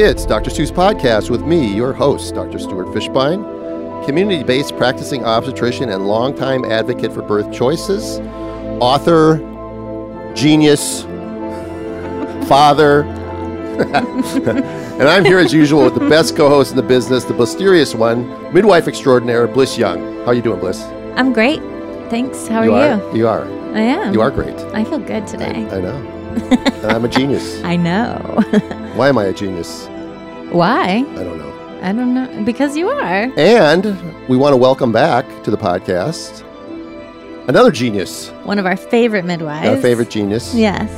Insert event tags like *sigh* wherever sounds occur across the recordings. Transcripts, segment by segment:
It's Dr. Stu's podcast with me, your host, Dr. Stuart Fishbein, community based practicing obstetrician and longtime advocate for birth choices, author, genius, father. *laughs* and I'm here as usual with the best co host in the business, the mysterious one, midwife extraordinaire, Blyss Young. How are you doing, Blyss? I'm great. Thanks. How are you? you? Are, you are. I am. You are great. I feel good today. I, I know. *laughs* I'm a genius. I know. *laughs* Why am I a genius? Why? I don't know. I don't know. Because you are. And we want to welcome back to the podcast another genius, One of our favorite midwives. our favorite genius. Yes.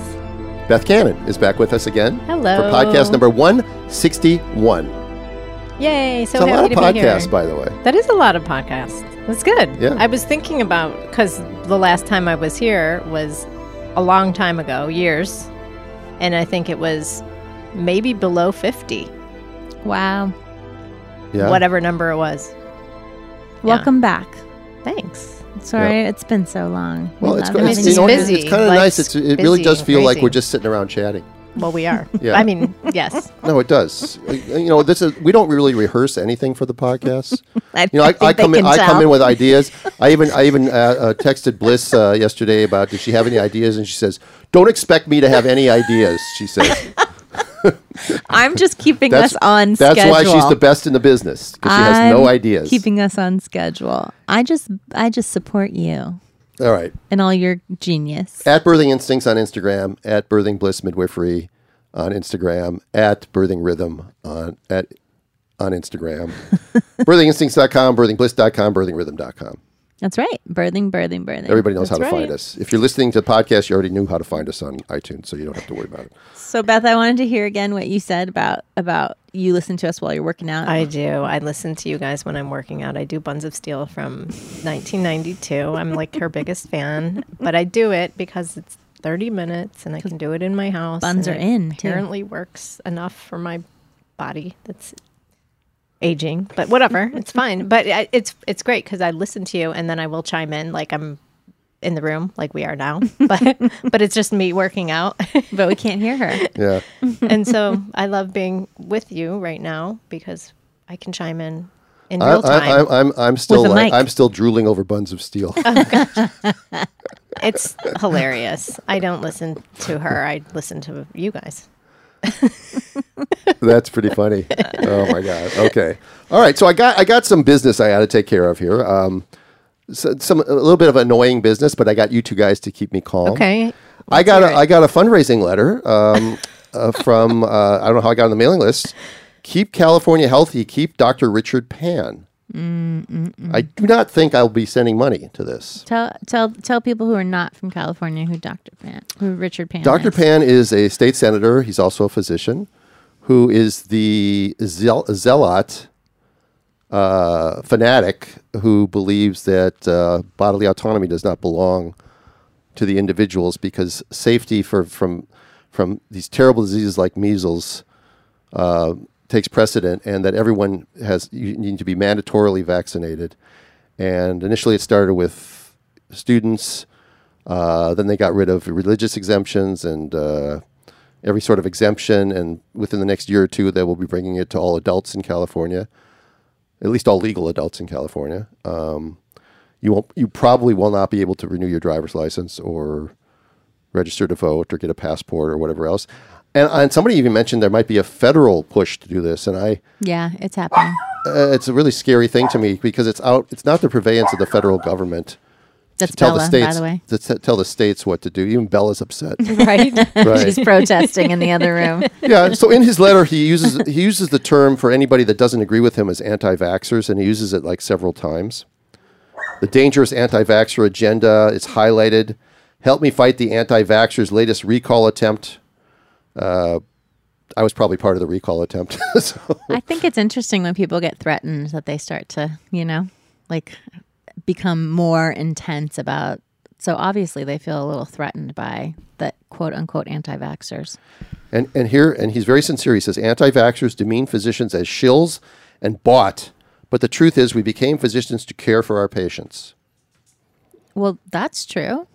Beth Cannon is back with us again Hello. for podcast number 161. Yay! So it's a happy lot of to be podcasts, here. by the way. That is a lot of podcasts. That's good. Yeah. I was thinking about because the last time I was here was a long time ago, years, and I think it was maybe below fifty, Wow. Yeah. whatever number it was. Welcome back. Thanks. Sorry, it's been so long. We Well, it's, love it's, you know, you. it's, kind of nice. It's, it really does and feel like we're just sitting around chatting. Well, we are. *laughs* Yeah. I mean, yes. *laughs* No, it does. you know, this is we don't really rehearse anything for the podcast. *laughs* I, You know, I, think I they come in. can I come in with ideas. I even I even uh, uh, texted Blyss uh, yesterday about does she have any ideas, and she says, "Don't expect me to have any ideas." She says. I'm just keeping That's us on schedule. That's schedule. why she's the best in the business because she has no ideas. Keeping us on schedule. I just, I just support you All right. and all your genius. At Birthing Instincts on Instagram, at Birthing Blyss Midwifery on Instagram, at Birthing Rhythm on at on Instagram, *laughs* birthinginstincts.com, birthingblyss.com, birthingrhythm.com. That's right. Birthing, birthing, birthing. Everybody knows That's how to right. find us. If you're listening to the podcast, you already knew how to find us on iTunes, so you don't have to worry about it. So Beth, I wanted to hear again what you said about about you listen to us while you're working out. I do. I listen to you guys when I'm working out. I do Buns of Steel from 1992. I'm like her biggest fan, but I do it because it's 30 minutes and I can do it in my house. buns and are it in, too. Apparently works enough for my body that's aging, but whatever, it's fine. But I, it's it's great because I listen to you and then I will chime in like I'm in the room like we are now, *laughs* but but it's just me working out. *laughs* but we can't hear her. Yeah. *laughs* and so I love being with you right now because I can chime in in real time. I, I, I'm, I'm still With a like, mic. I'm still drooling over buns of steel. Oh, it's hilarious. I don't listen to her. I listen to you guys. That's pretty funny. Oh my god. Okay. All right. So I got I got some business I had to take care of here. Um, so, some a little bit of annoying business, but I got you two guys to keep me calm. Okay. I got hear a, it. I got a fundraising letter um, uh, from uh, I don't know how I got on the mailing list. Keep California healthy. Keep Dr. Richard Pan. I do not think I'll be sending money to this. Tell tell tell people who are not from California who Dr. Pan, who Richard Pan. Dr. is. Pan is a state senator. He's also a physician who is the zeal- zealot uh, fanatic who believes that uh, bodily autonomy does not belong to the individuals because safety for, from, from these terrible diseases like measles uh, takes precedent and that everyone has you need to be mandatorily vaccinated. And initially it started with students. Uh, then they got rid of religious exemptions and uh, every sort of exemption. And within the next year or two, they will be bringing it to all adults in California, at least all legal adults in California. Um, you won't. You probably will not be able to renew your driver's license or register to vote or get a passport or whatever else. And, and somebody even mentioned there might be a federal push to do this, and I Yeah, it's happening. uh, it's a really scary thing to me because it's out. It's not the purveyance of the federal government That's tell Bella, the states by the way. to t- tell the states what to do. Even Bella's upset. *laughs* Right. *laughs* Right. She's protesting in the other room. yeah. So in his letter, he uses he uses the term for anybody that doesn't agree with him as anti-vaxxers, and he uses it like several times. The dangerous anti-vaxxer agenda is highlighted. Help me fight the anti-vaxxers' latest recall attempt. Uh, I was probably part of the recall attempt. *laughs* so, I think it's interesting when people get threatened that they start to, you know, like become more intense about. So obviously they feel a little threatened by the quote unquote anti vaxxers. And and here and he's very sincere. He says anti-vaxxers demean physicians as shills and bought, but the truth is we became physicians to care for our patients. Well, that's true.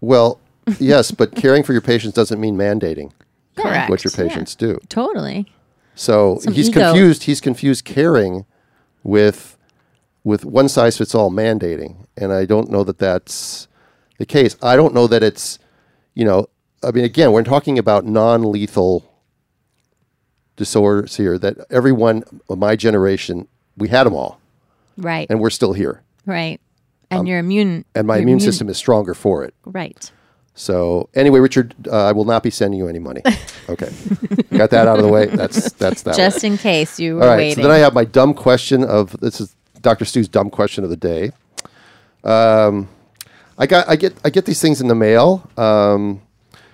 Well, *laughs* yes, but caring for your patients doesn't mean mandating Correct. what your Yeah. patients do. Totally. So Some he's ego. confused. He's confused caring with with one size fits all mandating, and I don't know that that's the case. I don't know that it's you know. I mean, again, we're talking about non lethal disorders here. That everyone of my generation, we had them all, Right. and we're still here, right. And your immune and my your immune system is stronger for it. Right. So anyway, Richard, uh, I will not be sending you any money. *laughs* Okay, got that out of the way. That's that's that. one. Just in case you were All right. waiting. So then I have my dumb question of this is Dr. Stu's dumb question of the day. Um, I got I get I get these things in the mail. Um,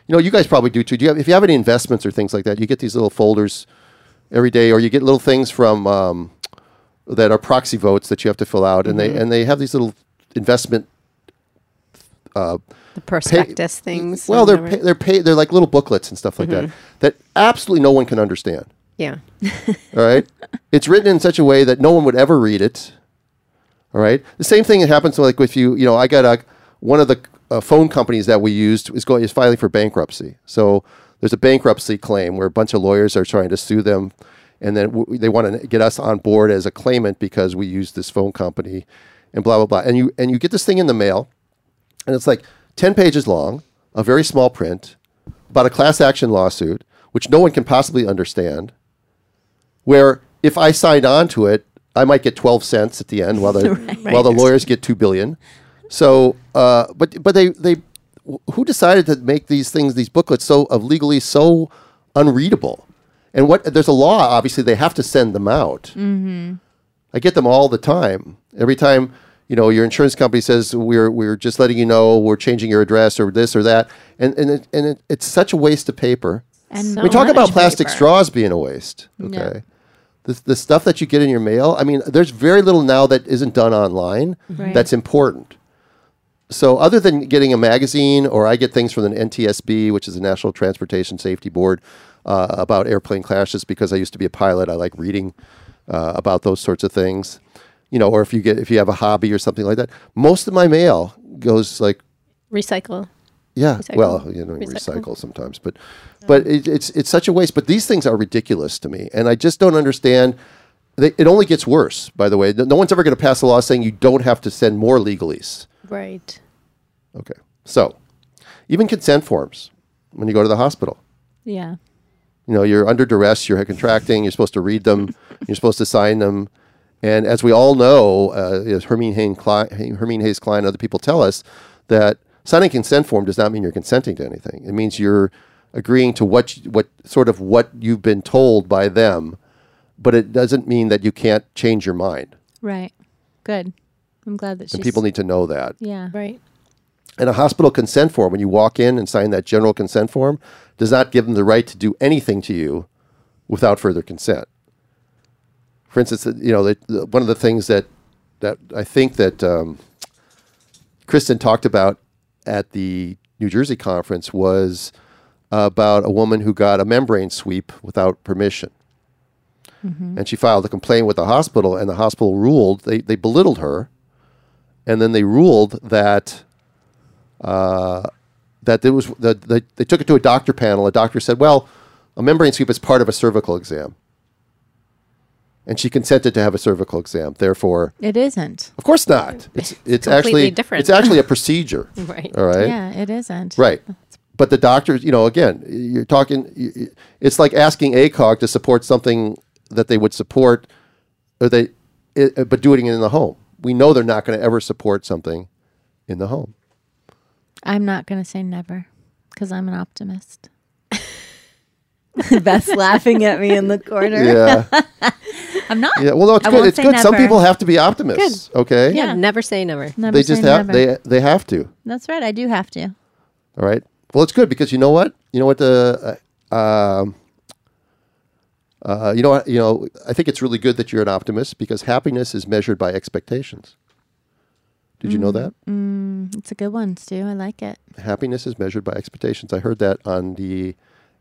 you know, you guys probably do too. Do you have, if you have any investments or things like that, you get these little folders every day, or you get little things from um, that are proxy votes that you have to fill out, and they and they have these little investment The prospectus things. well, they're pay, they're pay, they're like little booklets and stuff like that that absolutely no one can understand. yeah. All right. *laughs* it's written in such a way that no one would ever read it. All right. The same thing that happens like with you. You know, I got a one of the uh, phone companies that we used is going is filing for bankruptcy. So there's a bankruptcy claim where a bunch of lawyers are trying to sue them, and then w- they want to get us on board as a claimant because we used this phone company, and blah blah blah. And you and you get this thing in the mail, and it's like ten pages long, a very small print, about a class action lawsuit which no one can possibly understand where if I signed on to it, I might get 12 cents at the end while the *laughs* while the lawyers get 2 billion. So, uh, but but they they who decided to make these things these booklets so of legally so unreadable? And what there's a law obviously they have to send them out. Mm-hmm. I get them all the time. Every time you know your insurance company says we're we're just letting you know we're changing your address or this or that, and and it, and it, it's such a waste of paper. and So we talk about plastic paper. straws being a waste. Okay. The, the stuff that you get in your mail, I mean, there's very little now that isn't done online Right. that's important. So, other than getting a magazine, or I get things from the NTSB, which is the National Transportation Safety Board, uh, about airplane crashes because I used to be a pilot. I like reading uh, about those sorts of things. You know, or if you get if you have a hobby or something like that. Most of my mail goes like Recycle. Yeah, Recycle. well, you know, Recycle. recycle, sometimes, but but it, it's it's such a waste. But these things are ridiculous to me, and I just don't understand. They, it only gets worse. By the way, no no one's ever going to pass a law saying you don't have to send more legalese. Right. Okay, so even consent forms when you go to the hospital. yeah. You know, you're under duress, you're contracting, you're supposed to read them, *laughs* you're supposed to sign them. And as we all know, uh, as Hermine Hayes Klein, Hermine Hayes Klein and other people tell us, that signing a consent form does not mean you're consenting to anything. It means you're agreeing to what, you- what sort of what you've been told by them, but it doesn't mean that you can't change your mind. Right. Good. I'm glad that she's. And people need to know that. Yeah. Right. And a hospital consent form, when you walk in and sign that general consent form, does not give them the right to do anything to you without further consent. For instance, uh, you know, the, the, one of the things that that I think that um, Kristen talked about at the New Jersey conference was about a woman who got a membrane sweep without permission. Mm-hmm. And she filed a complaint with the hospital, and the hospital ruled, they, they belittled her, and then they ruled that uh, that there was that they, they took it to a doctor panel. A doctor said, "Well, a membrane sweep is part of a cervical exam," and she consented to have a cervical exam. Therefore, It isn't. of course not. It's it's actually different. It's actually a procedure. *laughs* Right. All right. Yeah, it isn't. Right. But the doctors, you know, again, you're talking. It's like asking ACOG to support something that they would support, or they, it, uh, but doing it in the home. We know they're not going to ever support something in the home. I'm not going to say never because I'm an optimist. *laughs* *laughs* Beth's laughing at me in the corner. Yeah. *laughs* I'm not. Yeah, well, no, it's I good. won't It's say good. Some never. people have to be optimists. Okay, Yeah. Yeah. Never say never. Never they say just have never. they they have to. That's right. I do have to. All right. Well, it's good because you know what? You know what the uh, um, uh, you know what? You know, I think it's really good that you're an optimist because happiness is measured by expectations. Did you know that? It's a good one, Stu. I like it. Happiness is measured by expectations. I heard that on the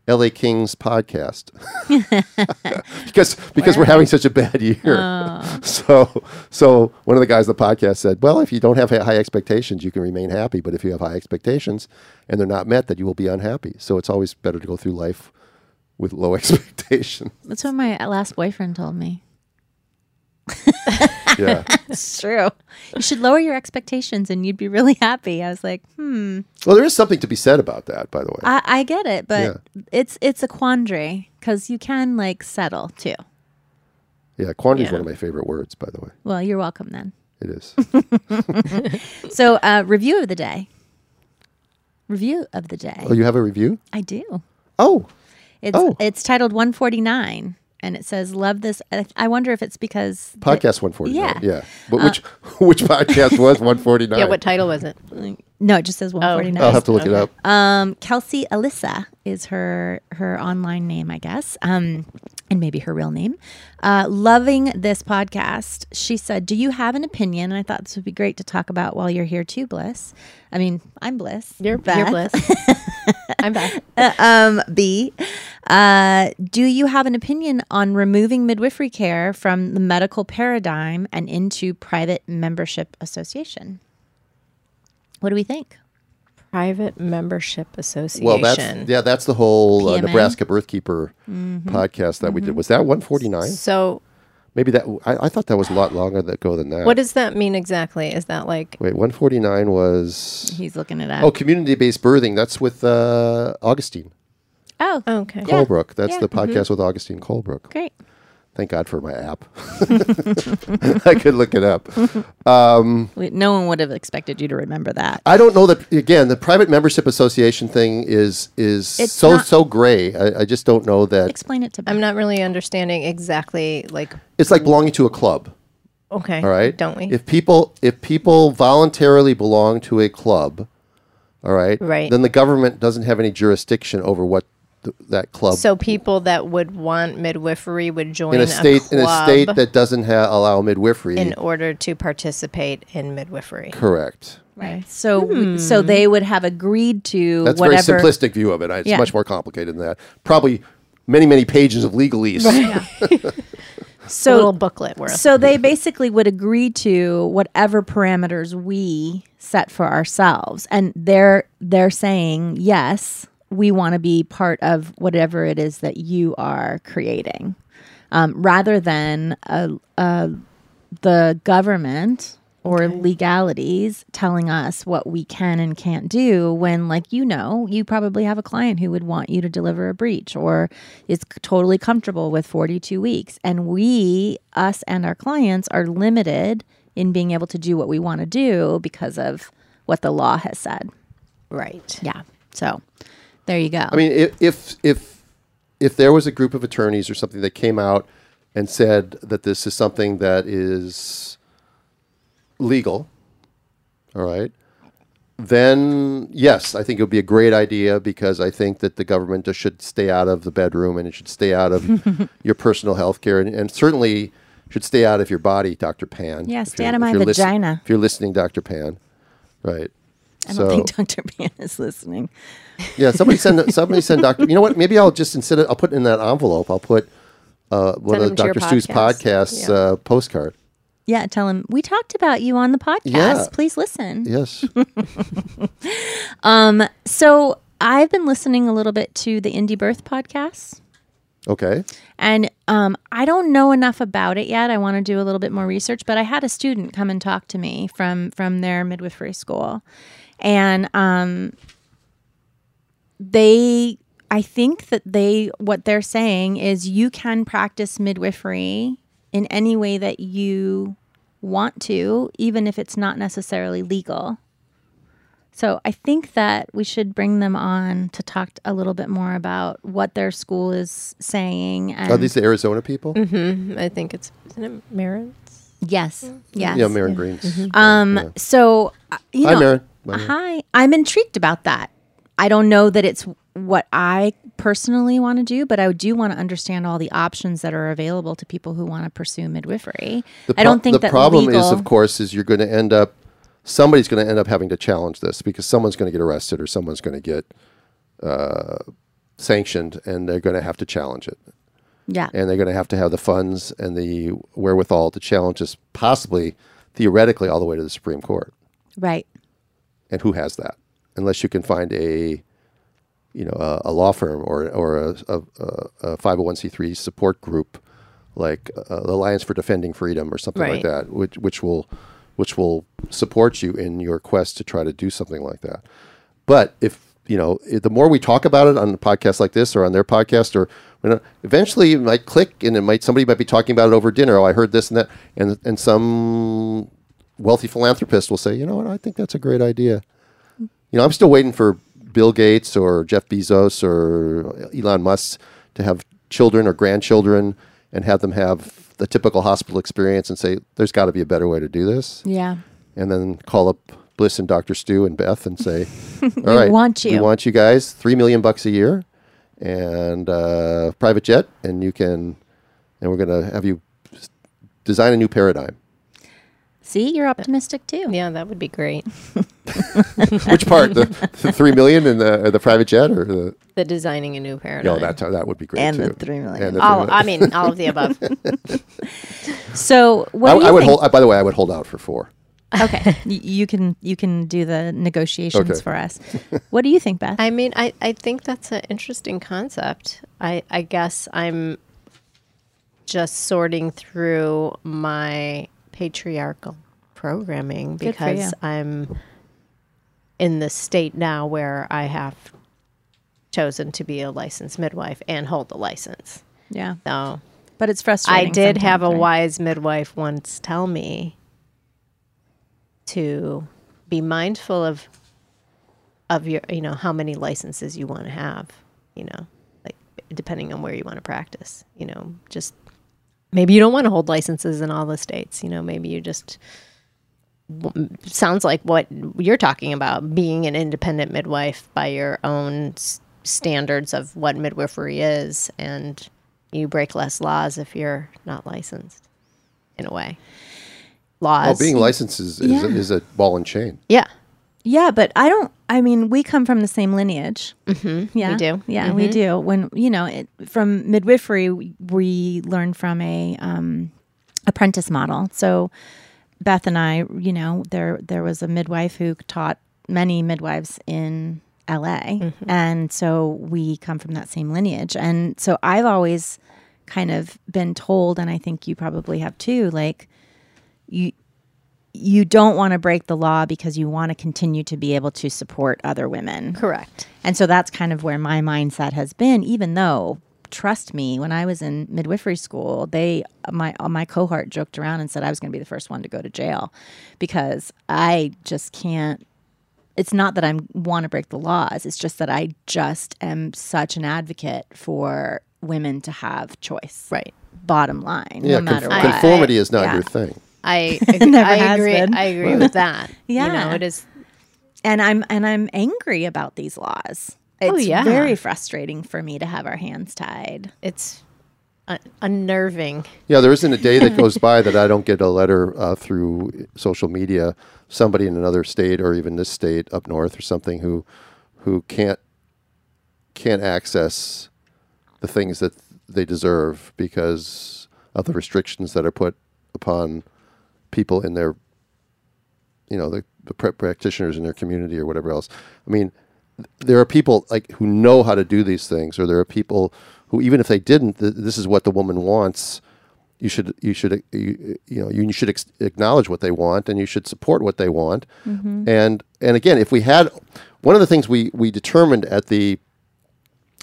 LA Kings podcast. *laughs* because because we're having such a bad year. Oh. *laughs* So so one of the guys on the podcast said, "Well, if you don't have high expectations, you can remain happy, but if you have high expectations and they're not met, that you will be unhappy. So it's always better to go through life with low *laughs* expectations. That's what my last boyfriend told me. *laughs* Yeah. It's true. You should lower your expectations and you'd be really happy. I was like, hmm. well, there is something to be said about that, by the way. I, I get it, but it's it's a quandary because you can like settle too. yeah, quandary is Yeah. one of my favorite words, by the way. Well, you're welcome then. It is. *laughs* So, uh, review of the day. Review of the day. oh, you have a review? I do. Oh, It's Oh. it's titled 149 and it says love this I- I wonder if it's because podcast 149. Yeah. Yeah. But which *laughs* which podcast was *laughs* 149? Yeah, what title was it? no, it just says 149. I'll have to look it up. Um, Kelsey Alyssa is her her online name, I guess, um, and maybe her real name. Uh, loving this podcast, she said, "Do you have an opinion?" And I thought this would be great to talk about while you're here too, Blyss. I mean, I'm Blyss. You're, Beth. you're bliss. *laughs* I'm back. um, B. Uh, do you have an opinion on removing midwifery care from the medical paradigm and into private membership association? What do we think? Private Membership Association. Well, that's yeah, that's the whole uh, Nebraska Birthkeeper Mm-hmm. podcast that we did. Was that 149? so Maybe that I, I thought that was a lot longer ago than that. what does that mean exactly? Is that like Wait, 149 was He's looking it up. oh, community-based birthing. That's with uh, Augustine Oh, okay? Colebrook. That's Yeah. the podcast with Augustine Colebrook. great. Thank God for my app. *laughs* I could look it up. Um, we, no one would have expected you to remember that. I don't know that again. The private membership association thing is is It's so not- so gray. I, I just don't know that Explain it to me. I'm not really understanding exactly like it's like belonging to a club. okay, All right, Don't we? If people if people voluntarily belong to a club, all right, Right. then the government doesn't have any jurisdiction over what th- that club so people that would want midwifery would join in a state in a state that doesn't ha- allow midwifery. in order to participate in midwifery. correct. right. So, so hmm. they would have agreed to That's whatever. a very simplistic view of it. It's Yeah. much more complicated than that. Probably many many pages of legalese. *laughs* So, a little booklet worth. so they basically would agree to whatever parameters we set for ourselves, and they're they're saying yes, we want to be part of whatever it is that you are creating, um, rather than uh, uh, the government or legalities telling us what we can and can't do when like you know you probably have a client who would want you to deliver a breech or is totally comfortable with 42 weeks. And we us and our clients are limited in being able to do what we want to do because of what the law has said. Right. yeah. So there you go I mean, if if if if there was a group of attorneys or something that came out and said that this is something that is legal, all right, then yes, I think it would be a great idea because I think that the government just should stay out of the bedroom and it should stay out of *laughs* your personal health care and, and certainly should stay out of your body, Dr. Pan. Yeah, stay out of my listen- vagina. if you're listening, Dr. Pan, right? I don't think dr pan *laughs* is listening Yeah, somebody send somebody send *laughs* Doctor. You know what? Maybe I'll just instead of I'll put it in that envelope. I'll put uh, one Send of them to your Doctor Stu's podcast. podcasts Yeah. uh, postcard. yeah tell him we talked about you on the podcast Yeah. please listen Yes. *laughs* um. So I've been listening a little bit to the Indie Birth podcast. okay. And um, I don't know enough about it yet. I want to do a little bit more research. But I had a student come and talk to me from from their midwifery school, and um, they, I think that they, what they're saying is you can practice midwifery in any way that you want to, even if it's not necessarily legal. So I think that we should bring them on to talk a little bit more about what their school is saying. And Are these the Arizona people? I think it's isn't it Maryn? yes, yes. Yeah, Maryn Greens. Um. Yeah. So uh, you Hi, know, Maryn. Hi. I'm intrigued about that. I don't know that it's what I personally want to do, but I do want to understand all the options that are available to people who want to pursue midwifery. The I don't think the problem legal, is, of course, is you're going to end up somebody's going to end up having to challenge this because someone's going to get arrested or someone's going to get uh, sanctioned, and they're going to have to challenge it. yeah, and they're going to have to have the funds and the wherewithal to challenge this, possibly theoretically, all the way to the Supreme Court. right. And who has that? Unless you can find a you know, a, a law firm or or a, a, a 501c3 support group like uh, the Alliance for Defending Freedom or something like that, which which will which will support you in your quest to try to do something like that. But if you know, the more we talk about it on a podcast like this or on their podcast, or you know, eventually it might click, and it might somebody might be talking about it over dinner. Oh, I heard this and that, and and some wealthy philanthropist will say, you know what, I think that's a great idea. You know, I'm still waiting for Bill Gates or Jeff Bezos or Elon Musk to have children or grandchildren and have them have the typical hospital experience and say, there's got to be a better way to do this. Yeah. And then call up Blyss and Dr. Stu and Beth and say, *laughs* all right, we want you. we want you guys three million bucks a year and uh, private jet, and you can, and we're going to have you design a new paradigm. See, you're optimistic too. Yeah, that would be great. *laughs* Which part? the, the three million and the, the private jet, or the The designing a new paradigm. no? That that would be great And too. the three million. And the all, three I million. mean, all of the above. *laughs* So what I, do you I would think? hold. uh, By the way, I would hold out for four. okay, *laughs* Y- you can you can do the negotiations Okay. for us. What do you think, Beth? I mean, I, I think that's an interesting concept. I, I guess I'm just sorting through my patriarchal programming Good for you. because I'm in the state now where I have chosen to be a licensed midwife and hold the license. yeah, So but it's frustrating. I did have a right? wise midwife once tell me to be mindful of of your you know how many licenses you want to have you know like depending on where you want to practice you know just maybe you don't want to hold licenses in all the states you know maybe you just sounds like what you're talking about being an independent midwife by your own s- standards of what midwifery is and you break less laws if you're not licensed in a way laws Well, being licensed is, is, Yeah. is a ball and chain. yeah Yeah, but I don't. I mean, we come from the same lineage. Mm-hmm. Yeah, We do. Yeah, we do. When you know, it, from midwifery, we, we learned from a um, apprentice model. So Beth and I, you know, there there was a midwife who taught many midwives in LA, and so we come from that same lineage. And so I've always kind of been told, and I think you probably have too, like you you don't want to break the law because you want to continue to be able to support other women. correct And so that's kind of where my mindset has been, even though trust me, when I was in midwifery school, they my my cohort joked around and said I was going to be the first one to go to jail because I just can't it's not that I want to break the laws, it's just that I just am such an advocate for women to have choice. right Bottom line, Yeah, no matter conf- what. conformity is not Yeah. your thing. I *laughs* Never i has agree been. i agree with that *laughs* Yeah. you know it is and I'm and I'm angry about these laws. It's Oh, yeah. very frustrating for me to have our hands tied. it's uh, unnerving Yeah, there isn't a day that goes by that I don't get a letter uh, through social media, somebody in another state or even this state up north or something who who can't can't access the things that they deserve because of the restrictions that are put upon people in their you know the, the pra- practitioners in their community or whatever else. I mean, there are people like who know how to do these things, or there are people who even if they didn't, th- this is what the woman wants. You should you should you, you know you should ex- acknowledge what they want, and you should support what they want. Mm-hmm. And and again, if we had one of the things we we determined at the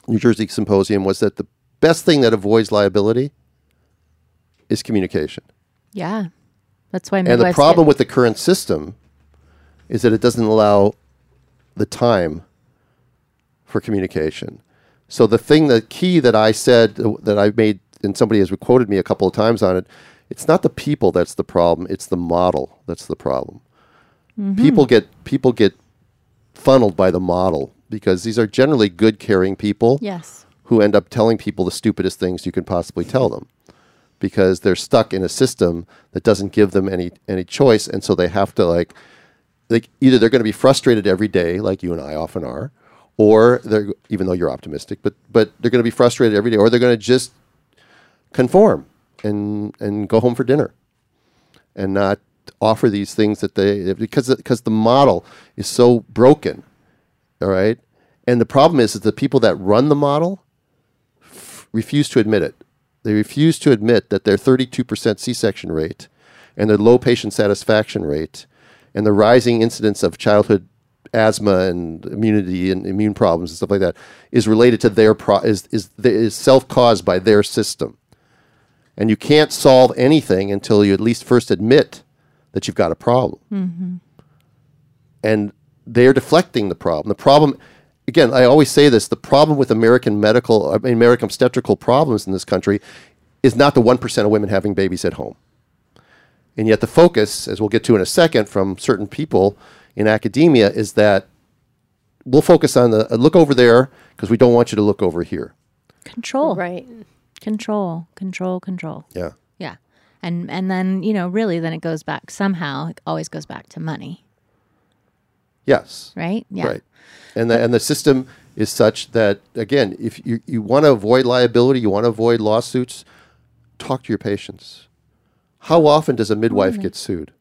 New Jersey Symposium was that the best thing that avoids liability is communication. Yeah. That's why And the problem with the current system is that it doesn't allow the time for communication. So the thing, the key that I said that I made, and somebody has quoted me a couple of times on it, it's not the people that's the problem; it's the model that's the problem. Mm-hmm. People get people get funneled by the model because these are generally good, caring people Yes. who end up telling people the stupidest things you can possibly tell them because they're stuck in a system that doesn't give them any any choice and so they have to like like either they're going to be frustrated every day like you and I often are or they're even though you're optimistic but but they're going to be frustrated every day or they're going to just conform and and go home for dinner and not offer these things that they because because the model is so broken all right And the problem is that the people that run the model f- refuse to admit it. They refuse to admit that their 32% C section rate and their low patient satisfaction rate and the rising incidence of childhood asthma and immunity and immune problems and stuff like that is related to their pro- is is is self caused by their system. And you can't solve anything until you at least first admit that you've got a problem. Mm-hmm. And they're deflecting the problem. The problem, again, I always say this: the problem with American medical, American obstetrical problems in this country is not the one percent of women having babies at home. And yet, the focus, as we'll get to in a second, from certain people in academia, is that we'll focus on the uh, look over there because we don't want you to look over here. Control. Right. Control. Control. Control. Yeah. Yeah. And and then, you know, really then it goes back somehow, it always goes back to money, Yes. right? Yeah. Right. And the and the system is such that again, if you, you want to avoid liability, you want to avoid lawsuits, talk to your patients. How often does a midwife mm. get sued?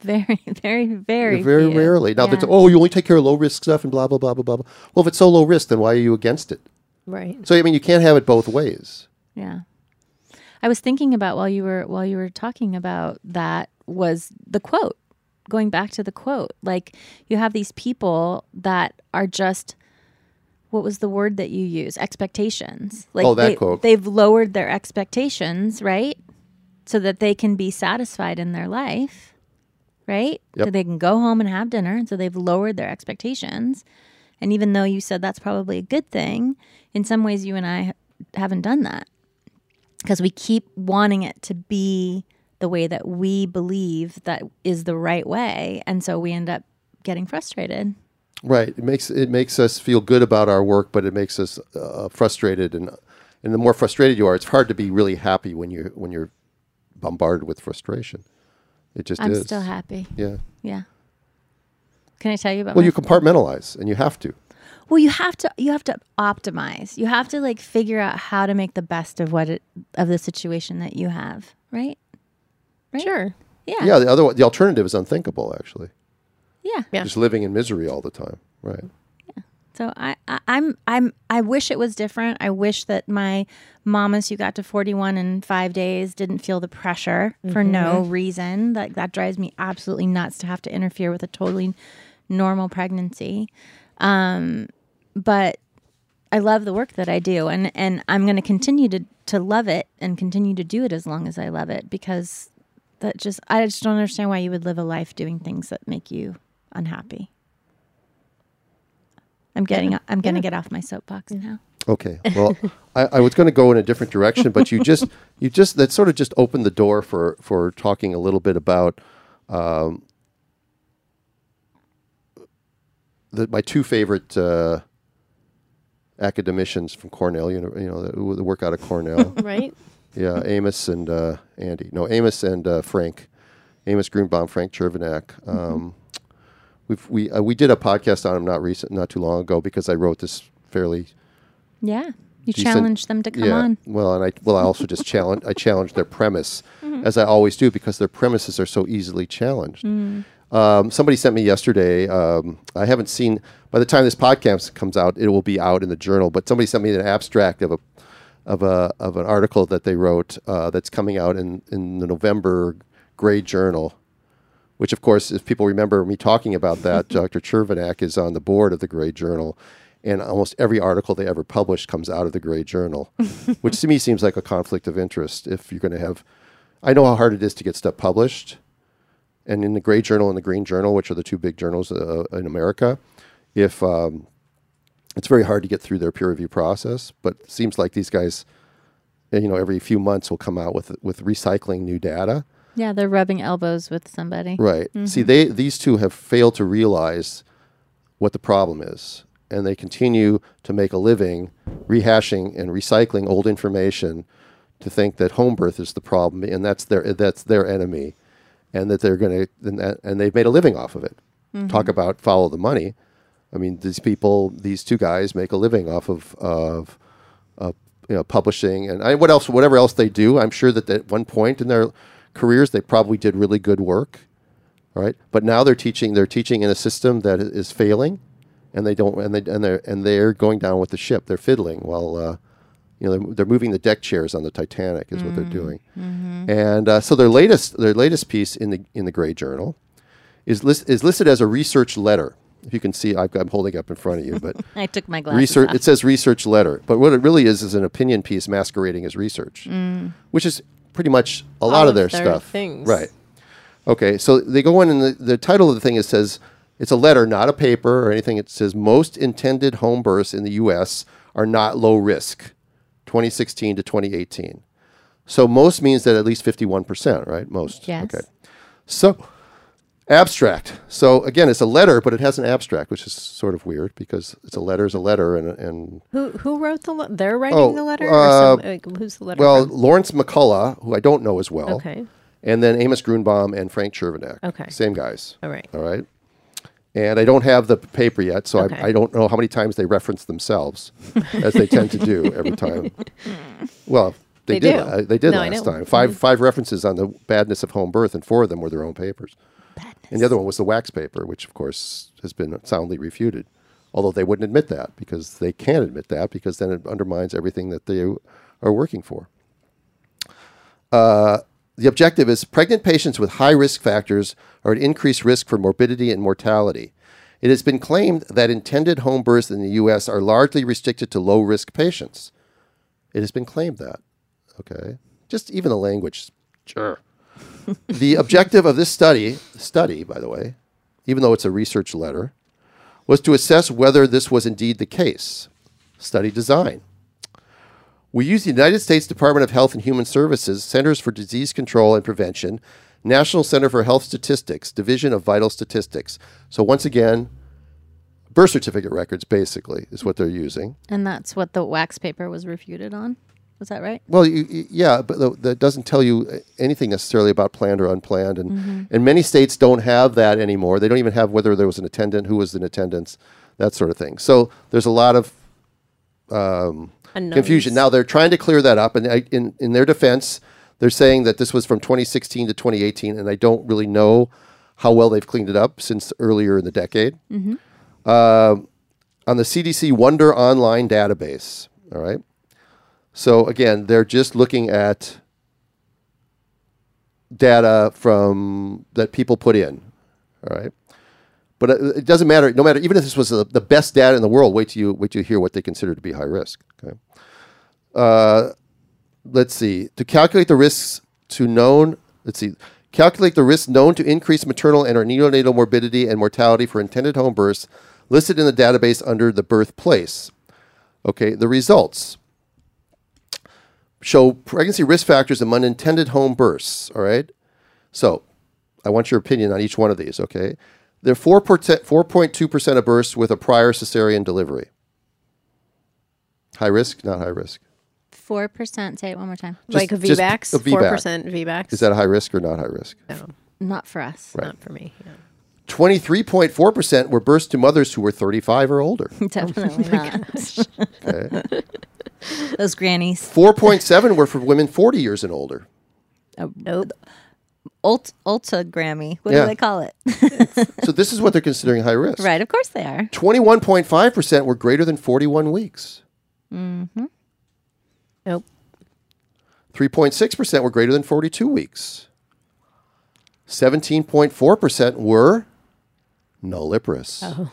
Very, very, very Very few. rarely. Now Yeah. that's oh, you only take care of low risk stuff and blah blah blah blah blah. blah. Well, if it's so low risk, then why are you against it? Right. So I mean, you can't have it both ways. Yeah. I was thinking about while you were while you were talking about that was the quote. Going back to the quote. Like you have these people that are just what was the word that you use? Expectations. Oh, like Oh, that they, quote. they've lowered their expectations, right? So that they can be satisfied in their life, right? Yep. So they can go home and have dinner. So they've lowered their expectations. And even though you said that's probably a good thing, in some ways you and I haven't done that because we keep wanting it to be the way that we believe that is the right way and so we end up getting frustrated Right. It makes it makes us feel good about our work, but it makes us uh, frustrated, and and the more frustrated you are, it's hard to be really happy when you when you're bombarded with frustration. It just i'm is. still happy Yeah. yeah can i tell you about Well, you compartmentalize, and you have to. well you have to you have to optimize you have to like figure out how to make the best of what it of the situation that you have right Right? Sure. yeah Yeah. The other the alternative is unthinkable. Actually, yeah Yeah. just living in misery all the time. Right. Yeah. So I, I I'm I'm I wish it was different. I wish that my mamas who got to 41 in 5 days didn't feel the pressure for no reason. Like that drives me absolutely nuts to have to interfere with a totally normal pregnancy. Um but I love the work that I do and and I'm going to continue to to love it and continue to do it as long as I love it because that just I just don't understand why you would live a life doing things that make you unhappy. I'm getting I'm going to get off my soapbox now. Okay. Well, I, I was going to go in a different direction, but you just *laughs* you just that sort of just opened the door for for talking a little bit about um, the, my two favorite uh, academicians from Cornell. You know, you know, that, that work out of Cornell. *laughs* Right. Yeah, Amos and uh, Andy. No, Amos and uh, Frank. Amos Grünebaum, Frank Chervenak. Um, We've, we uh, we did a podcast on him not recent, not too long ago because I wrote this fairly Yeah. You Decent- challenged them to come on. well, and I well, I also just challenge. I challenge their premise, Mm-hmm. as I always do, because their premises are so easily challenged. Mm. Um, somebody sent me yesterday. Um, I haven't seen. By the time this podcast comes out, it will be out in the journal. But somebody sent me an abstract of a of a of an article that they wrote uh, that's coming out in in the November Gray Journal. Which, of course, if people remember me talking about that, *laughs* Dr. Chervenak is on the board of the Gray Journal, and almost every article they ever publish comes out of the Gray Journal, *laughs* which to me seems like a conflict of interest. If you're going to have, I know how hard it is to get stuff published, and in the Gray Journal and the Green Journal, which are the two big journals uh, in America, if um, it's very hard to get through their peer review process, but it seems like these guys, uh, you know, every few months will come out with with recycling new data. Yeah, they're rubbing elbows with somebody. Right. See, they these two have failed to realize what the problem is, and they continue to make a living rehashing and recycling old information to think that home birth is the problem, and that's their that's their enemy, and that they're going to and, and they've made a living off of it. Talk about follow the money. I mean, these people, these two guys, make a living off of of, of you know publishing and I, what else, whatever else they do. I'm sure that at one point in their careers they probably did really good work, right? But now they're teaching they're teaching in a system that is failing, and they don't and they and they're and they're going down with the ship. They're fiddling while uh, you know they're, they're moving the deck chairs on the Titanic is what they're doing. And uh, so their latest their latest piece in the in the Gray Journal is list, is listed as a research letter. If you can see, I've, I'm holding up in front of you, but *laughs* I took my glasses research. off. It says research letter, but what it really is is an opinion piece masquerading as research, Mm. which is pretty much a lot All of their, their stuff. things. Right. Okay, so they go in, and the, the title of the thing is says it's a letter, not a paper or anything. It says most intended home births in the U.S. are not low risk, 2016 to 2018. So most means that at least 51 percent, right? Most. Yes. Okay. So abstract. So again, it's a letter, but it has an abstract, which is sort of weird because it's a letter is a letter, and and Who who wrote the? Le- they're writing Oh, the letter. uh, some, like, who's the letter? well, from? Laurence McCullough, who I don't know as well. Okay. And then Amos Grünebaum and Frank Chervenak. Okay. Same guys. All right. All right. And I don't have the paper yet, so Okay. I, I don't know how many times they reference themselves, as they tend to do every time. *laughs* Well, they, They did. do. uh, they did No, last time. 5 five references on the badness of home birth, and four of them were their own papers. And the other one was the Wax paper, which of course has been soundly refuted. Although they wouldn't admit that because they can't admit that because then it undermines everything that they are working for. Uh, the objective is pregnant patients with high risk factors are at increased risk for morbidity and mortality. It has been claimed that intended home births in the U.S. are largely restricted to low risk patients. It has been claimed that. Okay. Just even the language. Sure. *laughs* the objective of this study, study, by the way, even though it's a research letter, was to assess whether this was indeed the case. Study design. We used the United States Department of Health and Human Services, Centers for Disease Control and Prevention, National Center for Health Statistics, Division of Vital Statistics. So, once again, birth certificate records basically is what they're using. and that's what the Wax paper was refuted on. Was that right? Well, you, you- yeah, but that doesn't tell you anything necessarily about planned or unplanned, and and many states don't have that anymore. They don't even have whether there was an attendant, who was in attendance, that sort of thing. So there's a lot of um, confusion. Now they're trying to clear that up, and I, in in their defense, they're saying that this was from 2016 to 2018, and I don't really know how well they've cleaned it up since earlier in the decade. Um, on the CDC Wonder Online database, all right. So again, they're just looking at data from that people put in, all right. But it doesn't matter. No matter, even if this was the, the best data in the world, wait till you wait till you hear what they consider to be high risk. Okay. Uh, let's see. To calculate the risks to known, let's see. Calculate the risks known to increase maternal and or neonatal morbidity and mortality for intended home births listed in the database under the birthplace. Okay. The results show pregnancy risk factors among intended home births. All right. So I want your opinion on each one of these. Okay. There are 4.2% of births with a prior cesarean delivery. High risk, not high risk. Four percent. Say it one more time. like a just a VBAC. four percent VBACs. Is that a high risk or not high risk? no, Not for us. not for me. Yeah. 23.4% were births to mothers who were 35 or older. *laughs* Definitely not. *laughs* Okay. Those grannies. 4.7 were for women 40 years and older. Nope. Ult, Ulta Grammy. What Yeah. do they call it? *laughs* So this is what they're considering high risk. right. Of course they are. 21.5% were greater than 41 weeks. Mm-hmm. Nope. 3.6% were greater than 42 weeks. 17.4% were nulliparous. Oh.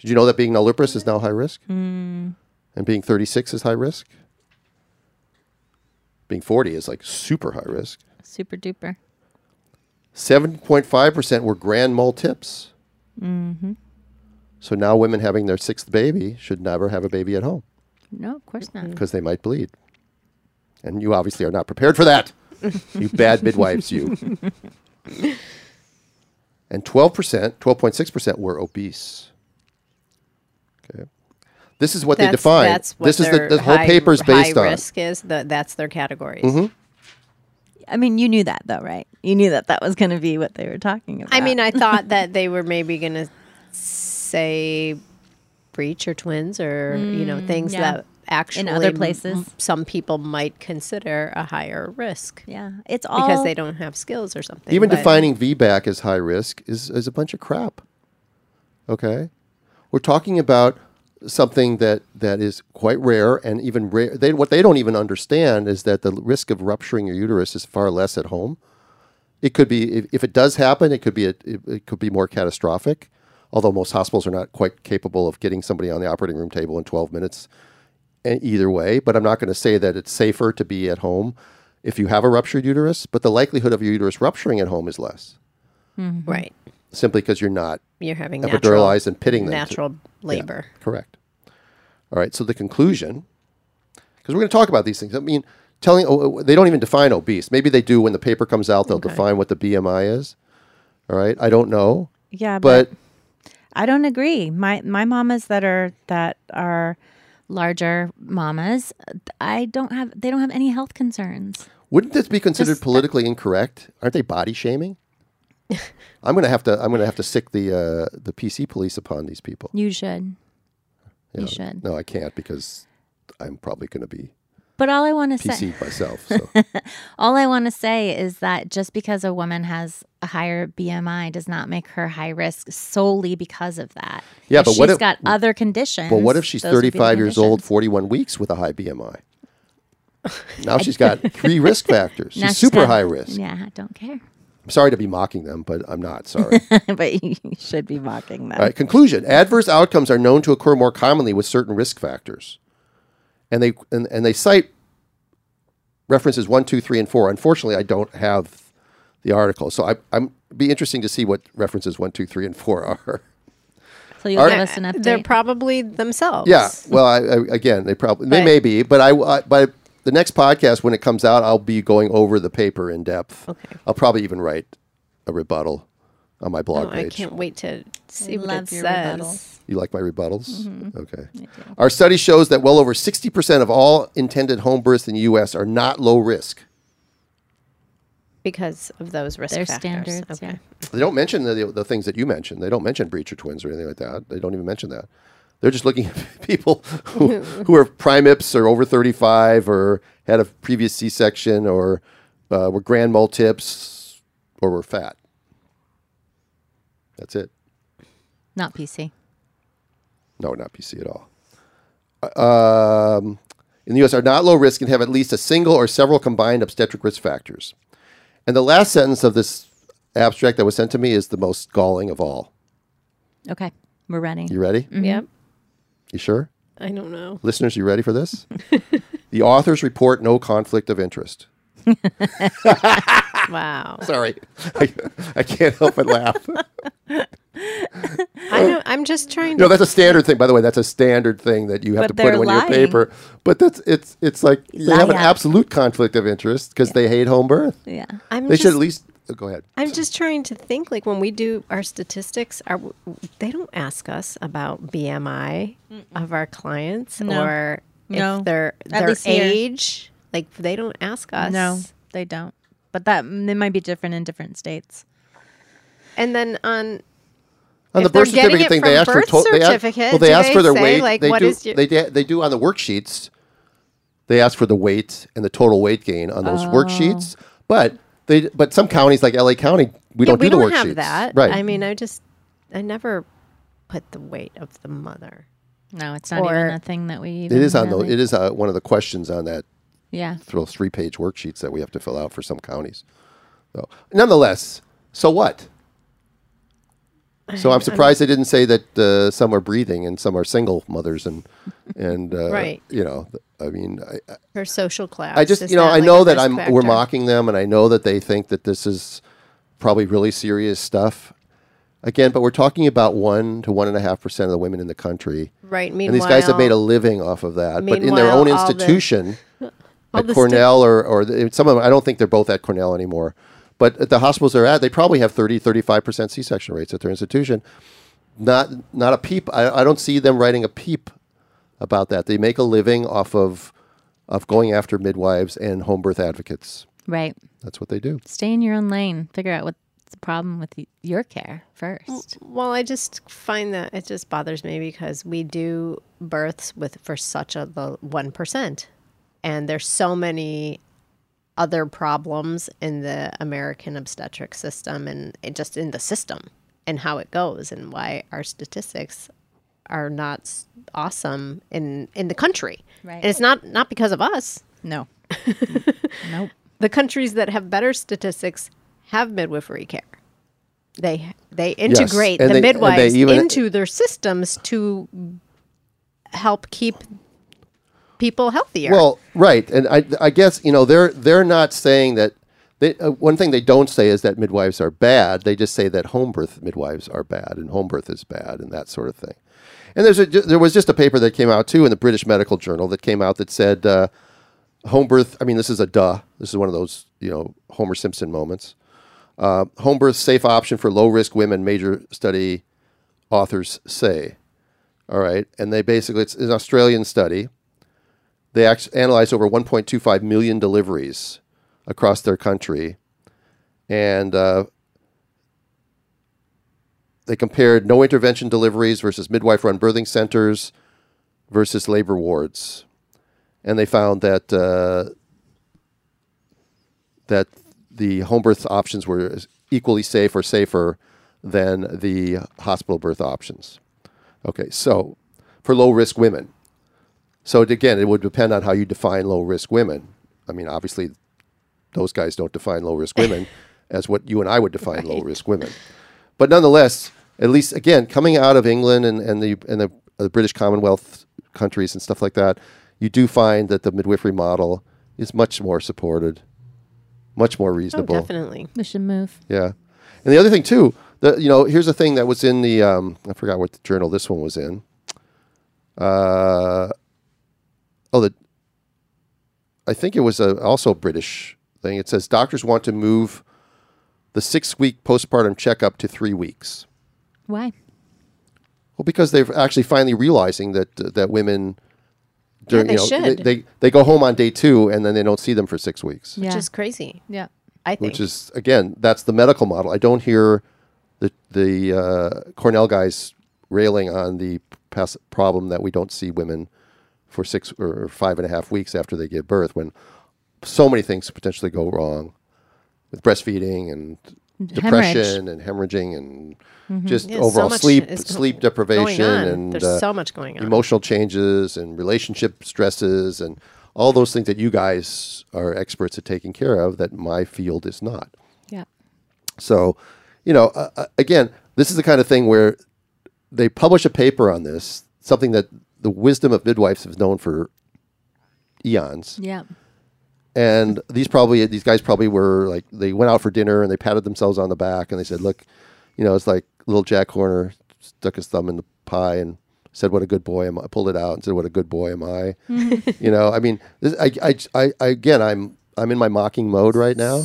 Did you know that being nulliparous is now high risk? And being 36 is high risk? Being 40 is like super high risk. Super duper. 7.5% were grand multips. Mm-hmm. So now women having their sixth baby should never have a baby at home No, of course not. because they might bleed. And you obviously are not prepared for that. you *laughs* bad midwives, you. *laughs* And 12%, 12.6% were obese. Okay. This is what they define. That's what this is the, their the whole high, paper is based high on. risk is. The, that's their categories. Mm-hmm. I mean, you knew that though, right? You knew that that was going to be what they were talking about. I mean, I thought that *laughs* they were maybe going to say breech or twins or you know things Mm, yeah. that actually in other m- places. some people might consider a higher risk yeah, it's all because they don't have skills or something. Even but- defining VBAC as high risk is, is a bunch of crap. Okay, we're talking about something that that is quite rare and even rare. They, what they don't even understand is that the risk of rupturing your uterus is far less at home. It could be if, if it does happen, it could be a, it, it could be more catastrophic. Although most hospitals are not quite capable of getting somebody on the operating room table in 12 minutes e- either way. But I'm not going to say that it's safer to be at home if you have a ruptured uterus. But the likelihood of your uterus rupturing at home is less, mm-hmm. Right. Simply because you're not You're having epiduralized natural, and pitting them. to- natural labor. Correct. All right. So the conclusion, because we're going to talk about these things. I mean, telling oh, oh, they don't even define obese. Maybe they do when the paper comes out. They'll define what the BMI is. All right. I don't know, Yeah, but, but I don't agree. My my mamas that are that are larger mamas, I don't have they don't have any health concerns. wouldn't this be considered Just- uh, politically incorrect? Aren't they body shaming? *laughs* I'm going to have to. I'm to have to sick the uh, the PC police upon these people. You should. You know, should. No, I can't because I'm probably going to be But all I want to say PC myself. So *laughs* all I want to say is that just because a woman has a higher BMI does not make her high risk solely because of that. Yeah, If but what she's if- got other conditions. Well, what if she's those would be the 35 years old, 41 weeks with a high BMI? *laughs* Now she's got three risk factors. She's she's super high risk. Yeah, I don't care. I'm sorry to be mocking them, but I'm not sorry. *laughs* but you should be mocking them. All right, conclusion. Adverse outcomes are known to occur more commonly with certain risk factors. And they and, and they cite references one, two, three, and four. Unfortunately, I don't have the article. So I I'm be interesting to see what references one, two, three, and four *laughs* are. So you'll Are- give us an update. They're probably themselves. Yeah. Well, I, I, again, they probably they But- may be, but I, I by the next podcast when it comes out, I'll be going over the paper in depth. Okay. I'll probably even write a rebuttal on my blog Oh, I can't wait to see I what love it your says. rebuttals. You like my rebuttals? Mm-hmm. Okay. Our study shows that well over 60% of all intended home births in the U.S. are not low risk. because of those risk Their factors. standards, Okay. yeah. They don't mention the, the things that you mentioned. They don't mention breacher twins or anything like that. They don't even mention that. They're just looking at *laughs* people who, who are primips or over 35 or had a previous C-section or uh, were grand multips or were fat. That's it. Not PC. No, not PC at all. Uh, Um, in the U.S. are not low risk and have at least a single or several combined obstetric risk factors. And the last sentence of this abstract that was sent to me is the most galling of all. Okay, we're ready. You ready? Yep. You sure? I don't know. Listeners, you ready for this? *laughs* the authors report no conflict of interest. *laughs* Wow. Sorry, I, I can't help but laugh. I know. I'm just trying to. No, that's a standard thing. By the way, that's a standard thing that you have to put in your paper. But that's it's it's like they have an absolute conflict of interest because they hate home birth. Yeah. I'm They just, should at least Oh, go ahead. I'm just trying to think. Like when we do our statistics, are they don't ask us about BMI of our clients No. or No. if their At their least here. age. Like they don't ask us. No, they don't. But that it might be different in different states. And then on On If the birth certificate thing, they ask for birth to- they ask, well, they ask they for their say, weight. like, they what do. is your- they da- they do on the worksheets. They ask for the weight and the total weight gain on those worksheets, oh. but they but some counties like LA County we yeah, don't we do the don't worksheets. have that. Right. I mean, I just I never put the weight of the mother. No, it's not Or- even a thing that we. Even it is on the it is uh, one of the questions on that Yeah. those three page worksheets that we have to fill out for some counties. So, nonetheless, so what? So I'm surprised they didn't say that uh, some are breathing and some are single mothers and and uh, Right. You know, I mean, I, Her social class. I just you know I like, know that I'm we're mocking them and I know that they think that this is probably really serious stuff. Again, but we're talking about one to one and a half percent of the women in the country, Right. Meanwhile, and these guys have made a living off of that. But in their own the- institution, *laughs* at the sti- Cornell or or the, some of them, I don't think they're both at Cornell anymore. But at the hospitals they're at, they probably have 30, 35 percent C-section rates at their institution. Not not a peep. I, I don't see them writing a peep about that. They make a living off of of going after midwives and home birth advocates. Right. That's what they do. Stay in your own lane. Figure out what's the problem with your care first. Well, I just find that it just bothers me because we do births with for such a the one percent, and there's so many other problems in the American obstetric system and it just in the system. and how it goes and why our statistics are not awesome in in the country. Right. And it's not not because of us. No. *laughs* nope. The countries that have better statistics have midwifery care. They they integrate and the they midwives even- into their systems to help keep people healthier. Well, right, and I, I guess you know they're they're not saying that. They, uh, one thing they don't say is that midwives are bad. They just say that home birth midwives are bad and home birth is bad and that sort of thing. And there's a, there was just a paper that came out too in the British Medical Journal that came out that said uh, home birth. I mean, this is a duh. This is one of those you know Homer Simpson moments. Uh, home birth safe option for low risk women. Major study authors say. All right, and they basically it's an Australian study. They analyzed over 1.25 million deliveries across their country, and uh, they compared no intervention deliveries versus midwife-run birthing centers versus labor wards, and they found that uh, that the home birth options were equally safe or safer than the hospital birth options. Okay, so for low risk women. So again, it would depend on how you define low risk women. I mean, obviously, those guys don't define low risk women *laughs* as what you and I would define low risk women. But nonetheless, at least again, coming out of England and, and the and the, uh, British Commonwealth countries and stuff like that, you do find that the midwifery model is much more supported, much more oh, reasonable. definitely. We should move. Yeah, and the other thing too, the you know, here's the thing that was in the um, I forgot what the journal this one was in. Uh, oh, the I think it was a, also a British thing. It says doctors want to move the six week postpartum checkup to three weeks. Why? Well, because they're actually finally realizing that that women. During, they you know, should. They, they they go home on day two and then they don't see them for six weeks. Yeah. Which is crazy. yeah. I think. which is again that's the medical model. I don't hear the the uh, Cornell guys railing on the pas- problem that we don't see women for six or five and a half weeks after they give birth when so many things potentially go wrong with breastfeeding and depression and hemorrhaging and just Mm-hmm. Yeah, overall much sleep sleep deprivation and There's uh, so much going on. emotional changes and relationship stresses and all those things that you guys are experts at taking care of that my field is not. Yeah. So, you know, uh, uh, again, this is the kind of thing where they publish a paper on this, something that the wisdom of midwives have known for eons. Yeah. And these probably these guys probably were like they went out for dinner and they patted themselves on the back and they said, "Look, you know, it's like little Jack Horner stuck his thumb in the pie and said, "What a good boy am I?" Pulled it out and said, "What a good boy am I?" *laughs* you know, I mean, this, I, I, I, again, I'm I'm in my mocking mode right now,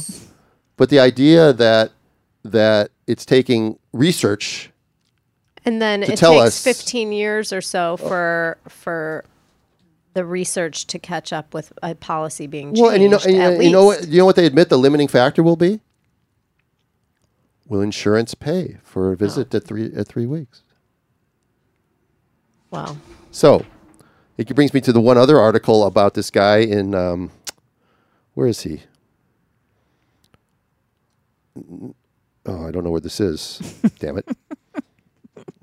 but the idea that that it's taking research And then it tell takes us- 15 years or so for for the research to catch up with a policy being changed. Well, and you know, and, at you know what? You know what they admit the limiting factor will be. Will insurance pay for a visit Oh. at three at three weeks? Wow. So, it brings me to the one other article about this guy in um, where is he? Oh, I don't know where this is. *laughs* Damn it!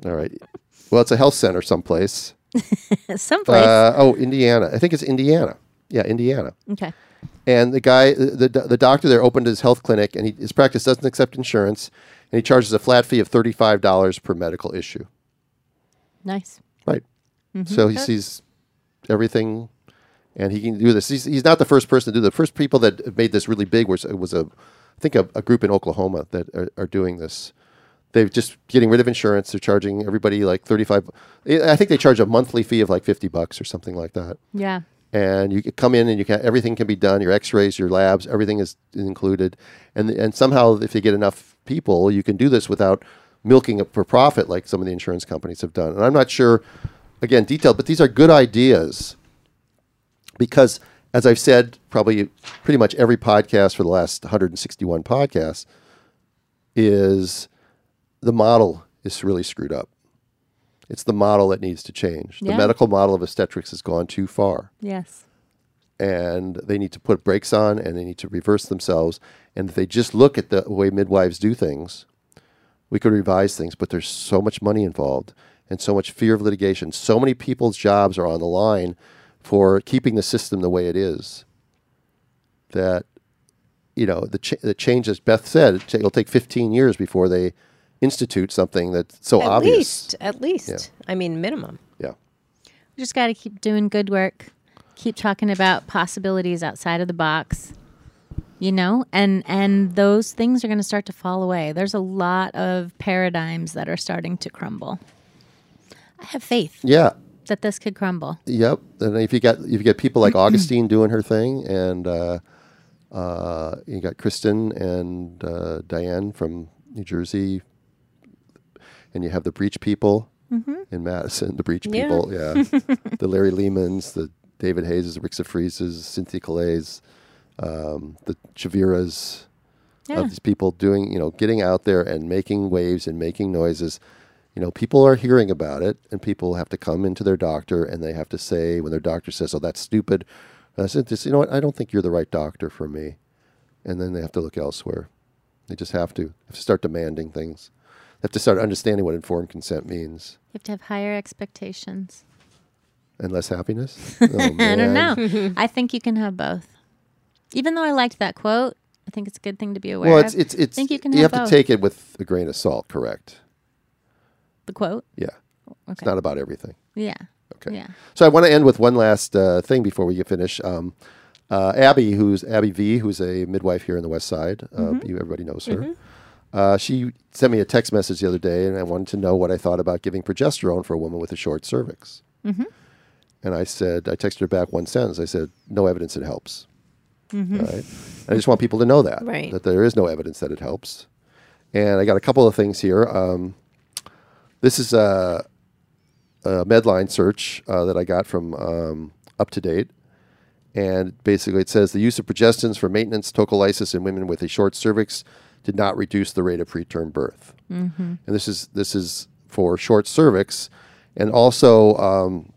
All right. Well, it's a health center someplace. *laughs* Someplace. Uh, oh, Indiana. I think it's Indiana. Yeah, Indiana. okay. And the guy, the, the, doctor there opened his health clinic, and he, his practice doesn't accept insurance, and he charges a flat fee of thirty-five dollars per medical issue. Nice. Right. So he sees everything, and he can do this. He's, he's not the first person to do. The first people that made this really big was was a, I think a, a group in Oklahoma that are, are doing this. They're just getting rid of insurance. They're charging everybody like thirty-five. I think they charge a monthly fee of like fifty bucks or something like that Yeah. and you come in and you can everything can be done your x-rays your labs everything is included and and somehow if you get enough people you can do this without milking it for profit like some of the insurance companies have done and i'm not sure again detailed but these are good ideas because as i've said probably pretty much every podcast for the last 161 podcasts is the model is really screwed up it's the model that needs to change the medical model of obstetrics has gone too far Yes. and they need to put brakes on and they need to reverse themselves. And if they just look at the way midwives do things, we could revise things, but there's so much money involved and so much fear of litigation. So many people's jobs are on the line for keeping the system the way it is that you know the ch- the change as Beth said it'll take 15 years before they institute something that's so obvious. At obvious. least, at least. Yeah. I mean, minimum. Yeah. We just got to keep doing good work, keep talking about possibilities outside of the box, you know, and and those things are going to start to fall away. There's a lot of paradigms that are starting to crumble. I have faith Yeah. that this could crumble. Yep. And if you got if you get people like *clears throat* Augustine doing her thing, and uh, uh, you got Kristen and uh, Diane from New Jersey, and you have the Breech people in Madison, the Breech Yeah. people, yeah, *laughs* the Larry Leemans, the David Hayes, the Rick Freezes, Cynthia Calais, um, the Chaviras. Yeah. Of these people doing, you know, getting out there and making waves and making noises. You know, people are hearing about it, and people have to come into their doctor and they have to say, when their doctor says, "Oh, that's stupid," I said, "Just you know what? I don't think you're the right doctor for me," and then they have to look elsewhere. They just have to, have to start demanding things. Have to start understanding what informed consent means You have to have higher expectations. and less happiness. *laughs* Oh, I don't know. I think you can have both. Even though I liked that quote, I think it's a good thing to be aware Well, of. it's it's it's think you can you have have to take it with a grain of salt. Correct? the quote. Yeah. Okay. It's not about everything. Yeah. Okay. Yeah. So I want to end with one last uh, thing before we get finish. Um, uh, Abby, who's Abby V, who's a midwife here in the West Side. Uh, Mm-hmm. you, everybody knows her. Uh, she sent me a text message the other day, and I wanted to know what I thought about giving progesterone for a woman with a short cervix. Mm-hmm. And I said, I texted her back one sentence. I said, "No evidence it helps." Mm-hmm. Right. I just want people to know that Right. that there is no evidence that it helps. And I got a couple of things here. Um, this is a, a Medline search uh, that I got from um, Up to Date, and basically it says the use of progestins for maintenance tocolysis in women with a short cervix did not reduce the rate of preterm birth. And this is this is for short cervix, and also um,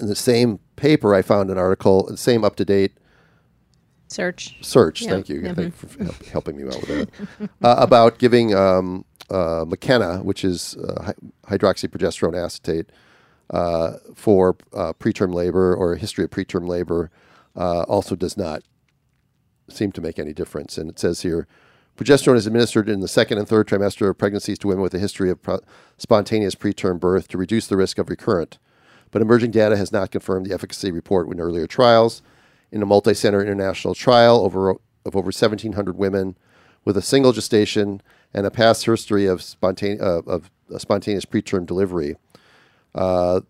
in the same paper I found an article, the same Up to Date Search. search. Yeah. Thank you. Thank you for help, helping me out with that. uh, about giving um, uh, Makena, which is uh, hydroxyprogesterone acetate, uh, for uh, preterm labor or a history of preterm labor, uh, also does not seem to make any difference. And it says here. Progesterone is administered in the second and third trimester of pregnancies to women with a history of spontaneous preterm birth to reduce the risk of recurrent. But emerging data has not confirmed the efficacy report in earlier trials. In a multi-center international trial over, of over 1,700 women with a single gestation and a past history of, spontane- uh, of spontaneous preterm delivery, uh,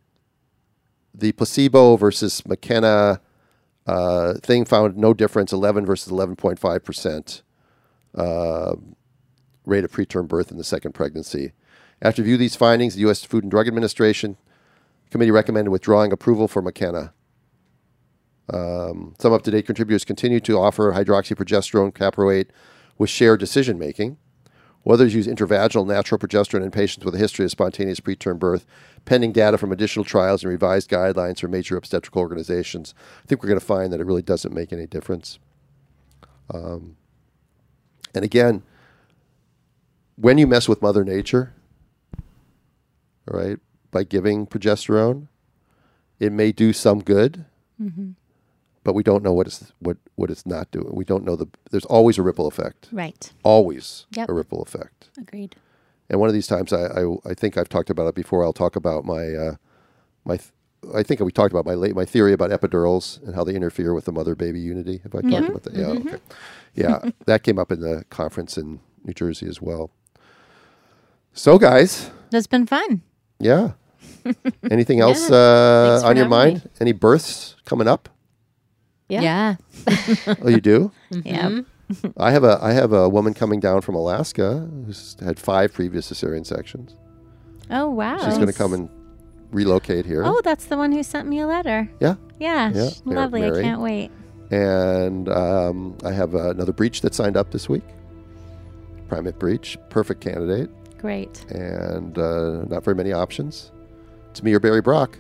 the placebo versus Makena uh, thing found no difference, 11 versus 11.5 percent rate of preterm birth in the second pregnancy. After review these findings, the U.S. Food and Drug Administration committee recommended withdrawing approval for Makena. Um, some up-to-date contributors continue to offer hydroxyprogesterone caproate with shared decision making. Others use intravaginal natural progesterone in patients with a history of spontaneous preterm birth, pending data from additional trials and revised guidelines from major obstetrical organizations. I think we're going to find that it really doesn't make any difference. Um, and again, when you mess with Mother Nature, all right, by giving progesterone, it may do some good, mm-hmm. but we don't know what it's what what it's not doing. We don't know the. There's always a ripple effect. Right. Always Yep. a ripple effect. Agreed. And one of these times, I, I, I think I've talked about it before. I'll talk about my uh, my. Th- I think we talked about my late, my theory about epidurals and how they interfere with the mother baby unity. Have I talked mm-hmm. about that? Yeah. Mm-hmm. Okay. Yeah, that came up in the conference in New Jersey as well. So, guys, That's been fun. yeah. *laughs* Anything else Yeah. uh, on your mind? me. Any births coming up? Yeah. Yeah. *laughs* Oh, you do. Yeah. *laughs* I have a I have a woman coming down from Alaska who's had five previous cesarean sections. Oh wow. She's going to come and relocate here. Oh, that's the one who sent me a letter. Yeah. Yeah. Yeah, Lovely. Mary. I can't wait. And um, I have uh, another breech that signed up this week. Primip breech, perfect candidate, Great. and uh, not very many options. It's me or Barry Brock.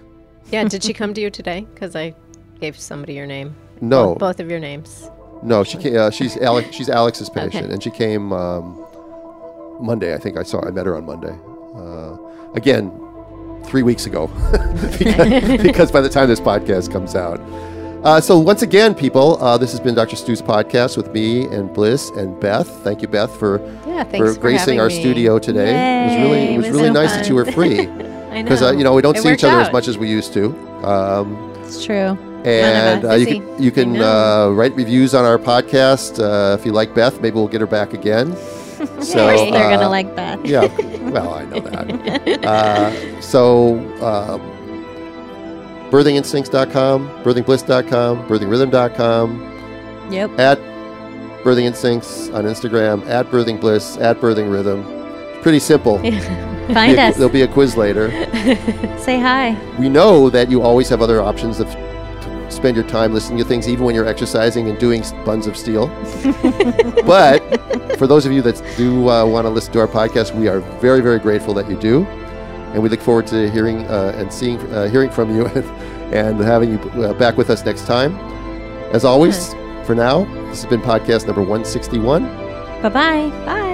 Yeah. Did she *laughs* come to you today? Because I gave somebody your name. No, Both, both of your names. no, she came, uh, she's Alex. She's Alex's patient, Okay. and she came um, Monday. I think I saw I met her on Monday. Uh, again, three weeks ago, because, *laughs* *laughs* because by the time this podcast comes out. Uh, so once again, people, uh, this has been Dr. Stu's podcast with me and Blyss and Beth. Thank you, Beth, for Yeah, for for gracing our me. studio today. It was really it was it was really so nice that you were free *laughs* because uh, you know we don't It see each other as much as we used to. Um, It's true. and uh, you can you can uh, write reviews on our podcast. Uh, if you like Beth, maybe we'll get her back again. *laughs* so of course, they're gonna like Beth. yeah, well, I know that. *laughs* Uh, so, um, birthinginstincts.com, birthingblyss.com, birthingrhythm.com, Yep. at Birthing Instincts on Instagram, at Birthing Blyss, at Birthing Rhythm. Pretty simple. *laughs* Find Be a- us. There'll be a quiz later. *laughs* Say hi. We know that you always have other options of to spend your time listening to things, even when you're exercising and doing buns of steel. *laughs* but for those of you that do uh, want to listen to our podcast, we are very, very grateful that you do, and we look forward to hearing uh, and seeing, uh, hearing from you, *laughs* and having you uh, back with us next time. As always, for now, this has been podcast number 161. Bye-bye. Bye.